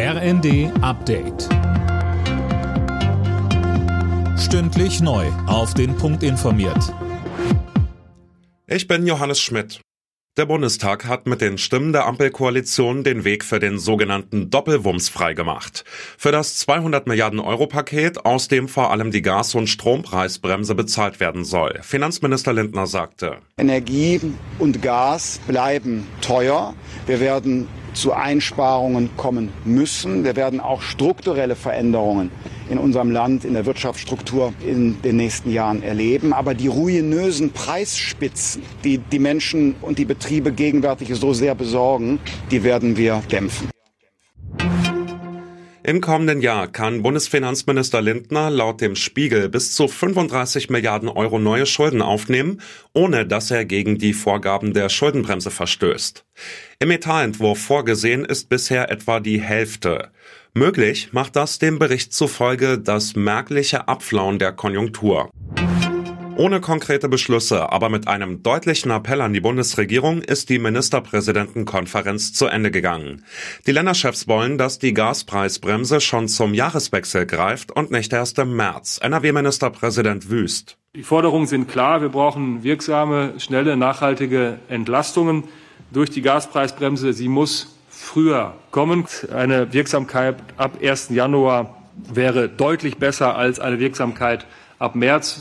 RND Update. Stündlich neu. Auf den Punkt informiert. Ich bin Johannes Schmidt. Der Bundestag hat mit den Stimmen der Ampelkoalition den Weg für den sogenannten Doppelwumms freigemacht. Für das 200 Milliarden Euro Paket, aus dem vor allem die Gas- und Strompreisbremse bezahlt werden soll. Finanzminister Lindner sagte. Energie und Gas bleiben teuer. Wir werden zu Einsparungen kommen müssen. Wir werden auch strukturelle Veränderungen in unserem Land, in der Wirtschaftsstruktur in den nächsten Jahren erleben. Aber die ruinösen Preisspitzen, die die Menschen und die Betriebe gegenwärtig so sehr besorgen, die werden wir dämpfen. Im kommenden Jahr kann Bundesfinanzminister Lindner laut dem Spiegel bis zu 35 Milliarden Euro neue Schulden aufnehmen, ohne dass er gegen die Vorgaben der Schuldenbremse verstößt. Im Etatentwurf vorgesehen ist bisher etwa die Hälfte. Möglich macht das dem Bericht zufolge das merkliche Abflauen der Konjunktur. Ohne konkrete Beschlüsse, aber mit einem deutlichen Appell an die Bundesregierung ist die Ministerpräsidentenkonferenz zu Ende gegangen. Die Länderchefs wollen, dass die Gaspreisbremse schon zum Jahreswechsel greift und nicht erst im März. NRW-Ministerpräsident Wüst. Die Forderungen sind klar. Wir brauchen wirksame, schnelle, nachhaltige Entlastungen durch die Gaspreisbremse. Sie muss früher kommen. Eine Wirksamkeit ab 1. Januar wäre deutlich besser als eine Wirksamkeit ab März.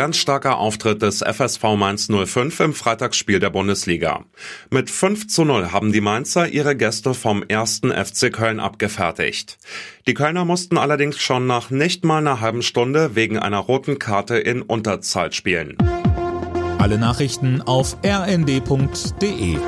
Ganz starker Auftritt des FSV Mainz 05 im Freitagsspiel der Bundesliga. Mit 5 zu 0 haben die Mainzer ihre Gäste vom ersten FC Köln abgefertigt. Die Kölner mussten allerdings schon nach nicht mal einer halben Stunde wegen einer roten Karte in Unterzahl spielen. Alle Nachrichten auf rnd.de